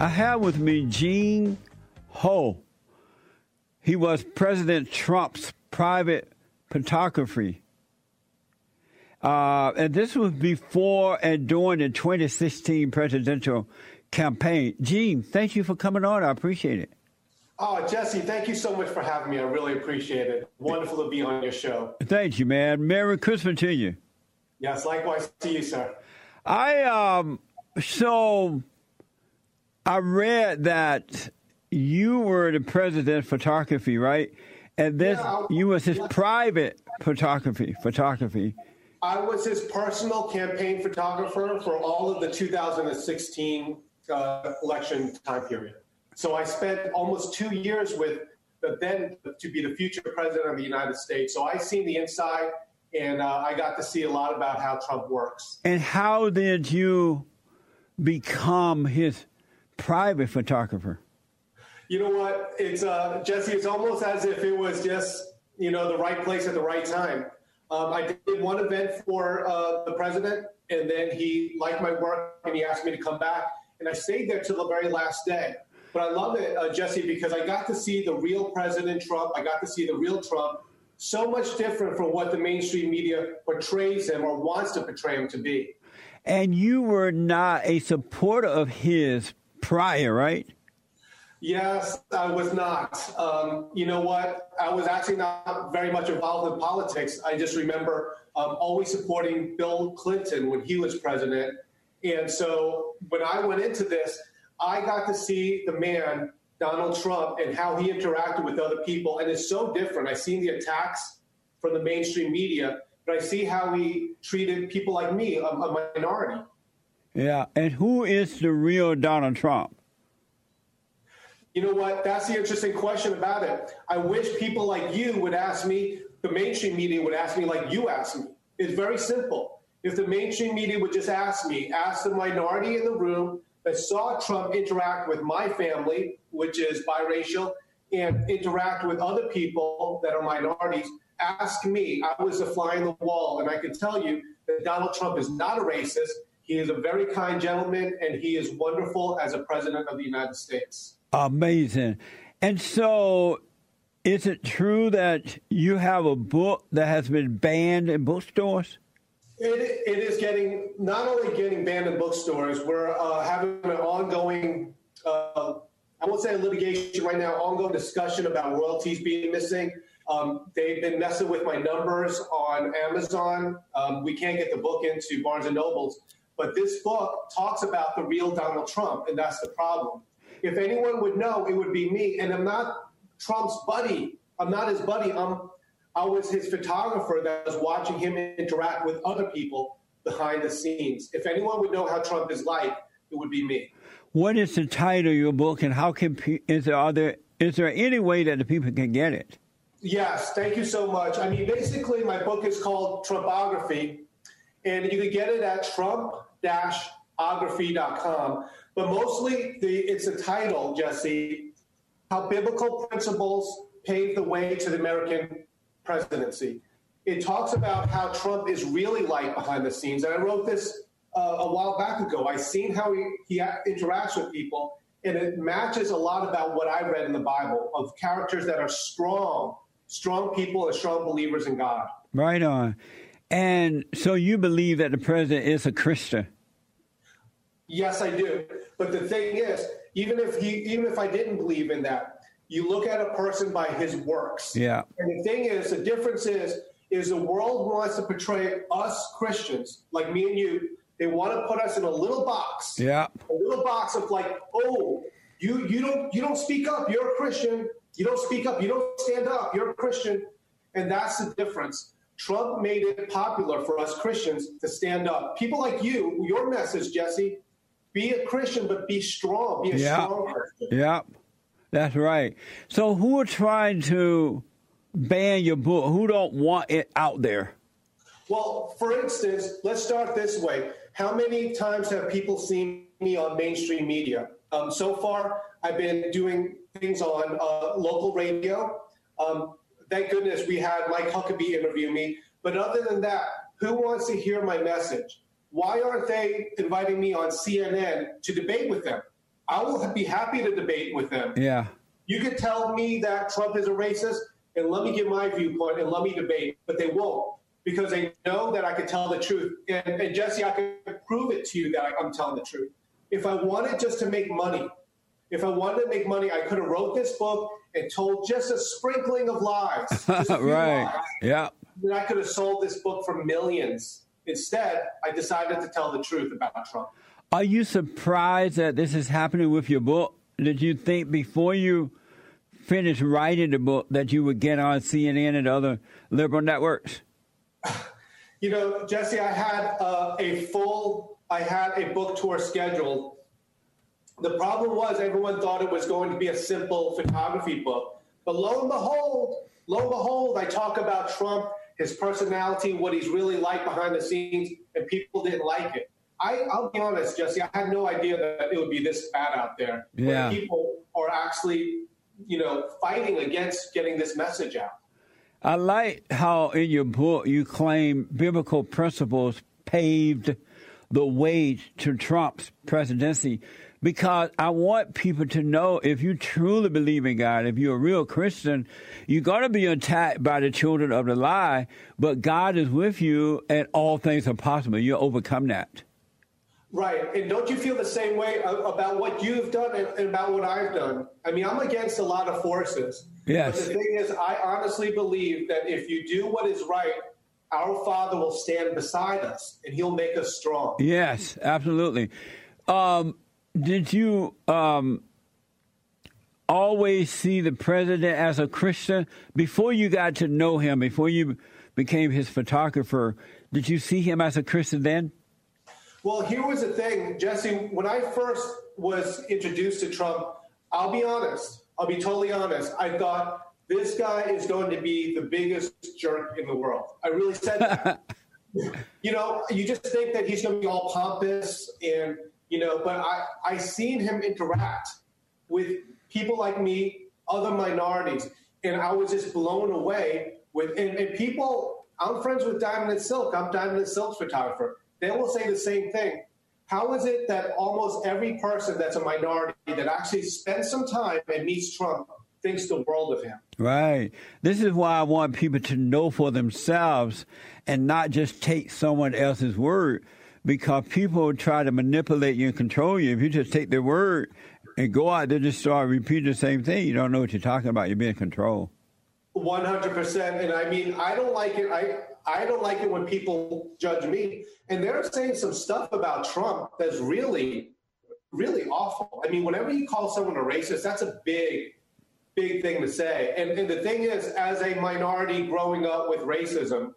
I have with me Gene Ho. He was President Trump's private photography. Uh, and this was before and during the 2016 presidential campaign. Gene, thank you for coming on. I appreciate it. Oh, Jesse, thank you so much for having me. I really appreciate it. Wonderful to be on your show. Thank you, man. Merry Christmas to you. Yes, likewise to you, sir. I um so I read that you were the president of photography, right? And this Yeah, you was his yeah. private photography photography. I was his personal campaign photographer for all of the 2016 uh, election time period. So I spent almost two years with the then to be the future president of the United States. So I seen the inside, and uh, I got to see a lot about how Trump works. And how did you become his private photographer? You know what? It's uh, Jesse. It's almost as if it was just you know the right place at the right time. Um, I did one event for uh, the president, and then he liked my work and he asked me to come back, and I stayed there till the very last day. But I love it, uh, Jesse, because I got to see the real President Trump. I got to see the real Trump. So much different from what the mainstream media portrays him or wants to portray him to be. And you were not a supporter of his prior, right? Yes, I was not. Um, you know what? I was actually not very much involved in politics. I just remember um, always supporting Bill Clinton when he was president. And so when I went into this, I got to see the man, Donald Trump, and how he interacted with other people. And it's so different. I've seen the attacks from the mainstream media, but I see how he treated people like me, a, a minority. Yeah. And who is the real Donald Trump? You know what? That's the interesting question about it. I wish people like you would ask me, the mainstream media would ask me like you asked me. It's very simple. If the mainstream media would just ask me, ask the minority in the room that saw Trump interact with my family, which is biracial, and interact with other people that are minorities, ask me. I was a fly in the wall, and I can tell you that Donald Trump is not a racist. He is a very kind gentleman, and he is wonderful as a president of the United States. Amazing. And so, is it true that you have a book that has been banned in bookstores? It, it is getting not only getting banned in bookstores. We're uh, having an ongoing, uh, I won't say litigation right now, ongoing discussion about royalties being missing. Um, they've been messing with my numbers on Amazon. Um, we can't get the book into Barnes and Nobles, but this book talks about the real Donald Trump, and that's the problem. If anyone would know, it would be me, and I'm not Trump's buddy. I'm not his buddy. I'm I was his photographer that was watching him interact with other people behind the scenes. If anyone would know how Trump is like, it would be me. What is the title of your book, and how can is there are there is there any way that the people can get it? Yes, thank you so much. I mean, basically, my book is called Trumpography, and you can get it at trump-ography.com. But mostly, the, it's a title, Jesse, How Biblical Principles Pave the Way to the American Presidency. It talks about how Trump is really like behind the scenes. And I wrote this uh, a while back ago. I've seen how he, he interacts with people, and it matches a lot about what I read in the Bible of characters that are strong, strong people and strong believers in God. Right on. And so you believe that the president is a Christian? Yes, I do. But the thing is, even if he, even if I didn't believe in that, you look at a person by his works. Yeah. And the thing is, the difference is, is the world wants to portray us Christians, like me and you. They want to put us in a little box. Yeah. A little box of like, oh, you you don't you don't speak up. You're a Christian. You don't speak up. You don't stand up. You're a Christian. And that's the difference. Trump made it popular for us Christians to stand up. People like you, your message, Jesse, be a Christian, but be strong. Be a Yeah. strong Christian. Yep. That's right. So who are trying to ban your book? Who don't want it out there? Well, for instance, let's start this way. How many times have people seen me on mainstream media? Um, so far, I've been doing things on uh, local radio. Um, thank goodness we had Mike Huckabee interview me. But other than that, who wants to hear my message? Why aren't they inviting me on CNN to debate with them? I will be happy to debate with them. Yeah. You could tell me that Trump is a racist, and let me give my viewpoint and let me debate, but they won't because they know that I can tell the truth. And, and Jesse, I can prove it to you that I, I'm telling the truth. If I wanted just to make money, if I wanted to make money, I could have wrote this book and told just a sprinkling of lies. just a few right. lies. Yeah. Then I could have sold this book for millions. Instead, I decided to tell the truth about Trump. Are you surprised that this is happening with your book? Did you think before you finished writing the book that you would get on CNN and other liberal networks? You know, Jesse, I had uh, a full, I had a book tour scheduled. The problem was everyone thought it was going to be a simple photography book. But lo and behold, lo and behold, I talk about Trump, his personality, what he's really like behind the scenes, and people didn't like it. I, I'll be honest, Jesse, I had no idea that it would be this bad out there. Yeah. People are actually, you know, fighting against getting this message out. I like how in your book you claim biblical principles paved the way to Trump's presidency because I want people to know if you truly believe in God, if you're a real Christian, you're going to be attacked by the children of the lie, but God is with you and all things are possible. You'll overcome that. Right. And don't you feel the same way about what you've done and about what I've done? I mean, I'm against a lot of forces. Yes. But the thing is, I honestly believe that if you do what is right, our Father will stand beside us and he'll make us strong. Yes, absolutely. Um, did you um, always see the president as a Christian before you got to know him? Before you became his photographer, did you see him as a Christian then? Well, here was the thing, Jesse. When I first was introduced to Trump, I'll be honest. I'll be totally honest. I thought this guy is going to be the biggest jerk in the world. I really said that. you know, you just think that he's going to be all pompous and, you know, but I, I seen him interact with people like me, other minorities, and I was just blown away with, and, and people, I'm friends with Diamond and Silk. I'm Diamond and Silk's photographer. They will say the same thing. How is it that almost every person that's a minority that actually spends some time and meets Trump thinks the world of him? Right. This is why I want people to know for themselves and not just take someone else's word because people try to manipulate you and control you. If you just take their word and go out there and just start repeating the same thing, you don't know what you're talking about. You're being controlled. One hundred percent. And I mean, I don't like it. I I don't like it when people judge me. And they're saying some stuff about Trump that's really, really awful. I mean, whenever you call someone a racist, that's a big, big thing to say. And, and the thing is, as a minority growing up with racism,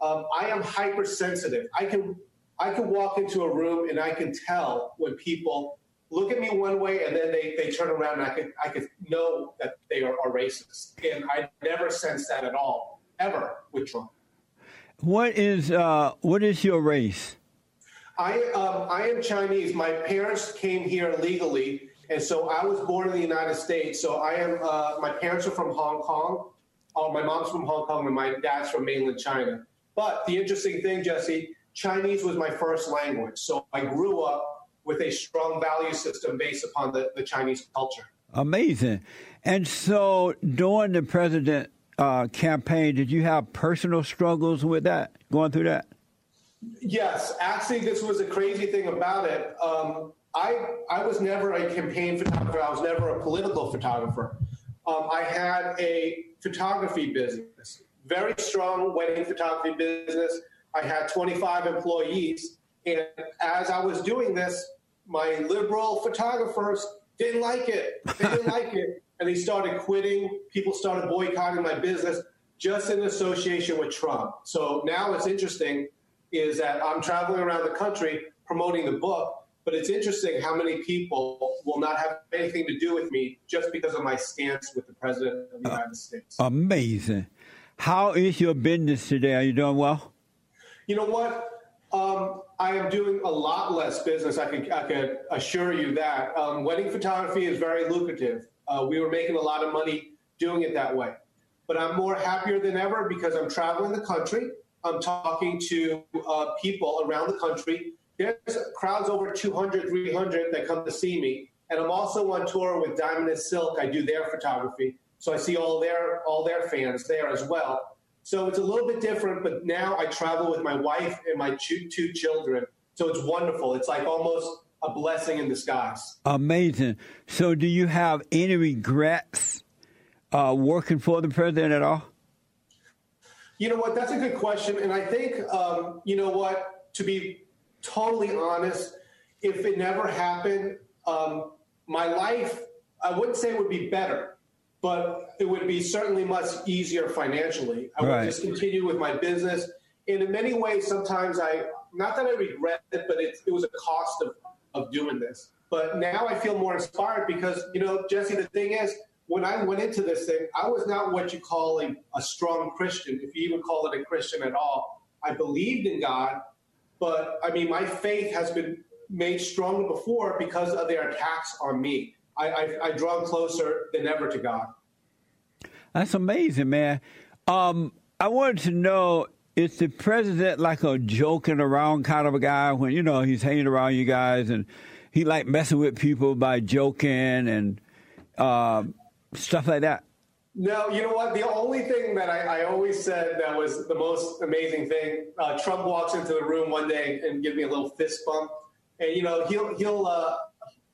um, I am hypersensitive. I can I can walk into a room and I can tell when people look at me one way and then they, they turn around and I could I could know that they are, are racist. And I never sense that at all, ever with Trump. What is uh, what is your race? I um, I am Chinese. My parents came here legally, and so I was born in the United States. So I am. Uh, my parents are from Hong Kong. Uh, my mom's from Hong Kong, and my dad's from mainland China. But the interesting thing, Jesse, Chinese was my first language. So I grew up with a strong value system based upon the, the Chinese culture. Amazing. And so during the president uh, campaign, did you have personal struggles with that, going through that? Yes, actually, this was a crazy thing about it. Um, I I was never a campaign photographer. I was never a political photographer. Um, I had a photography business, very strong wedding photography business. I had 25 employees, and as I was doing this, my liberal photographers didn't like it. They didn't like it, and they started quitting. People started boycotting my business just in association with Trump. So now what's interesting is that I'm traveling around the country promoting the book, but it's interesting how many people will not have anything to do with me just because of my stance with the president of the uh, United States. Amazing. How is your business today? Are you doing well? You know what? Um, I am doing a lot less business. I can, I can assure you that. Um, wedding photography is very lucrative. Uh, we were making a lot of money doing it that way. But I'm more happier than ever because I'm traveling the country. I'm talking to uh, people around the country. There's crowds over 200, 300 that come to see me. and I'm also on tour with Diamond and Silk. I do their photography, so I see all their all their fans there as well. So it's a little bit different, but now I travel with my wife and my two, two children. So it's wonderful. It's like almost a blessing in disguise. Amazing. So, do you have any regrets uh, working for the president at all? You know what? That's a good question. And I think, um, you know what, to be totally honest, if it never happened, um, my life, I wouldn't say it would be better, but it would be certainly much easier financially. I Right. would just continue with my business. And in many ways, sometimes I, not that I regret it, but it, it was a cost of, of doing this. But now I feel more inspired because, you know, Jesse, the thing is, when I went into this thing, I was not what you call a, a strong Christian, if you even call it a Christian at all. I believed in God, but I mean, my faith has been made stronger before because of their attacks on me. I, I, I draw closer than ever to God. That's amazing, man. Um, I wanted to know is the president like a joking around kind of a guy when you know he's hanging around you guys and he like messing with people by joking and uh, stuff like that? No, you know what? The only thing that I, I always said that was the most amazing thing. Uh, Trump walks into the room one day and give me a little fist bump, and you know he'll he'll uh,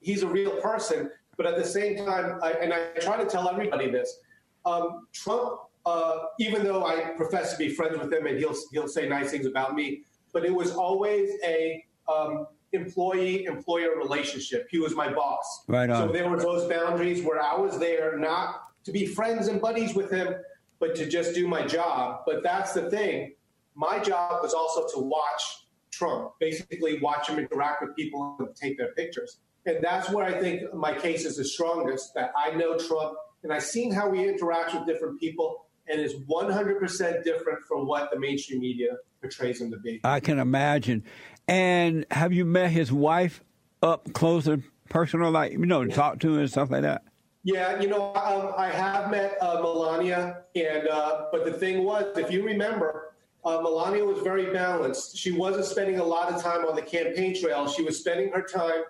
he's a real person. But at the same time, I, and I try to tell everybody this: um, Trump, uh, even though I profess to be friends with him and he'll he'll say nice things about me, but it was always a um, employee employer relationship. He was my boss. Right on. So there were those boundaries where I was there not to be friends and buddies with him, but to just do my job. But that's the thing. My job was also to watch Trump, basically watch him interact with people and take their pictures. And that's where I think my case is the strongest, that I know Trump and I've seen how he interacts with different people and is 100% different from what the mainstream media portrays him to be. I can imagine. And have you met his wife up close and personal, like you know, talk to her and stuff like that? Yeah, you know, um, I have met uh, Melania, and uh, but the thing was, if you remember, uh, Melania was very balanced. She wasn't spending a lot of time on the campaign trail. She was spending her time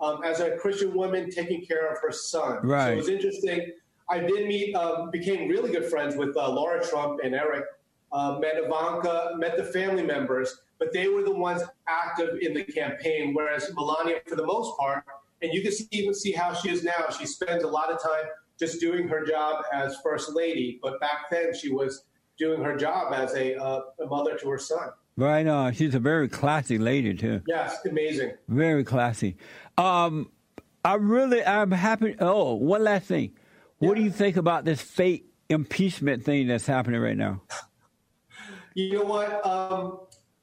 um, as a Christian woman taking care of her son. So it was interesting. I did meet, um, became really good friends with uh, Laura Trump and Eric. Uh, met Ivanka, met the family members, but they were the ones active in the campaign, whereas Melania, for the most part, and you can see, even see how she is now. She spends a lot of time just doing her job as first lady, but back then she was doing her job as a, uh, a mother to her son. Right on. She's a very classy lady too. Yes, amazing. Very classy. Um, I really, I'm happy. Oh, one last thing. What do you think about this fake impeachment thing that's happening right now? You know what? Um,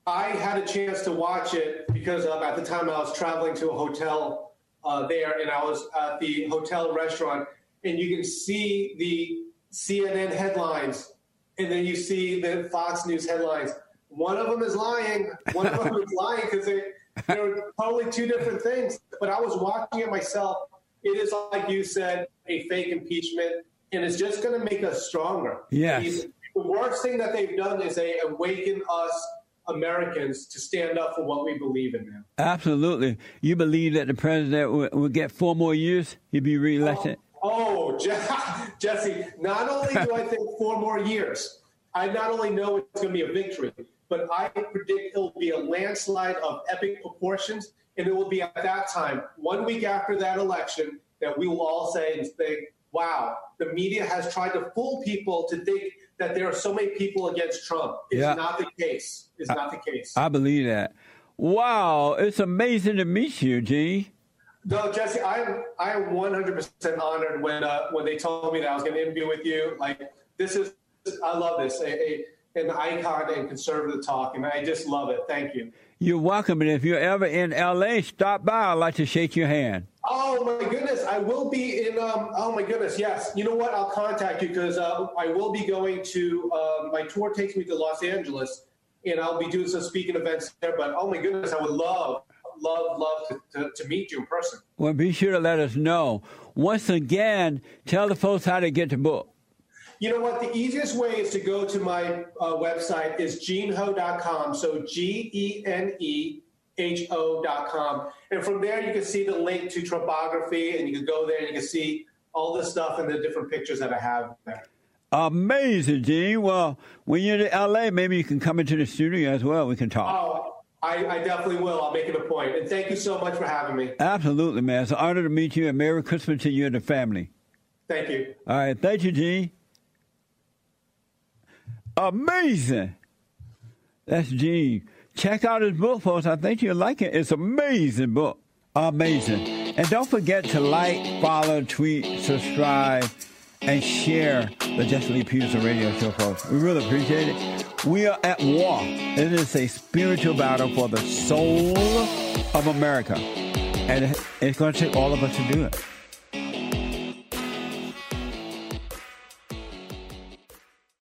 I had a chance to watch it because at the time I was traveling to a hotel uh, there, and I was at the hotel restaurant, and you can see the CNN headlines, and then you see the Fox News headlines. One of them is lying. One of them is lying because they, they're totally two different things. But I was watching it myself. It is like you said, a fake impeachment, and it's just going to make us stronger. Yes. The worst thing that they've done is they awaken us Americans to stand up for what we believe in now. Absolutely. You believe that the president will, will get four more years? He'll be reelected? Oh, oh Je- Jesse, not only do I think four more years, I not only know it's going to be a victory, but I predict it will be a landslide of epic proportions. And it will be at that time, one week after that election, that we will all say and think, wow, the media has tried to fool people to think that there are so many people against Trump. It's Yeah. not the case. It's not the case. I believe that. Wow, it's amazing to meet you, Gene. No, Jesse, I'm I'm 100% honored when uh, when they told me that I was going to interview with you. Like this is, I love this, a, a an icon in conservative talk, and I just love it. Thank you. You're welcome, and if you're ever in LA, stop by. I'd like to shake your hand. Oh my goodness, I will be in. Um, oh my goodness, yes. You know what? I'll contact you because uh, I will be going to. Uh, my tour takes me to Los Angeles, and I'll be doing some speaking events there. But oh my goodness, I would love, love, love to, to, to meet you in person. Well, be sure to let us know. Once again, tell the folks how to get the book. You know what? The easiest way is to go to my uh, website is geneho.com. So G E N E ho.com. And from there, you can see the link to Trumpography, and you can go there and you can see all the stuff and the different pictures that I have there. Amazing, Gene. Well, when you're in LA, maybe you can come into the studio as well. We can talk. Oh, I, I definitely will. I'll make it a point. And thank you so much for having me. Absolutely, man. It's an honor to meet you, and Merry Christmas to you and the family. Thank you. All right. Thank you, Gene. Amazing. That's Gene. Check out his book, folks. I think you'll like it. It's an amazing book. Amazing. And don't forget to like, follow, tweet, subscribe, and share the Jesse Lee Peterson radio show, folks. We really appreciate it. We are at war. It is a spiritual battle for the soul of America. And it's going to take all of us to do it.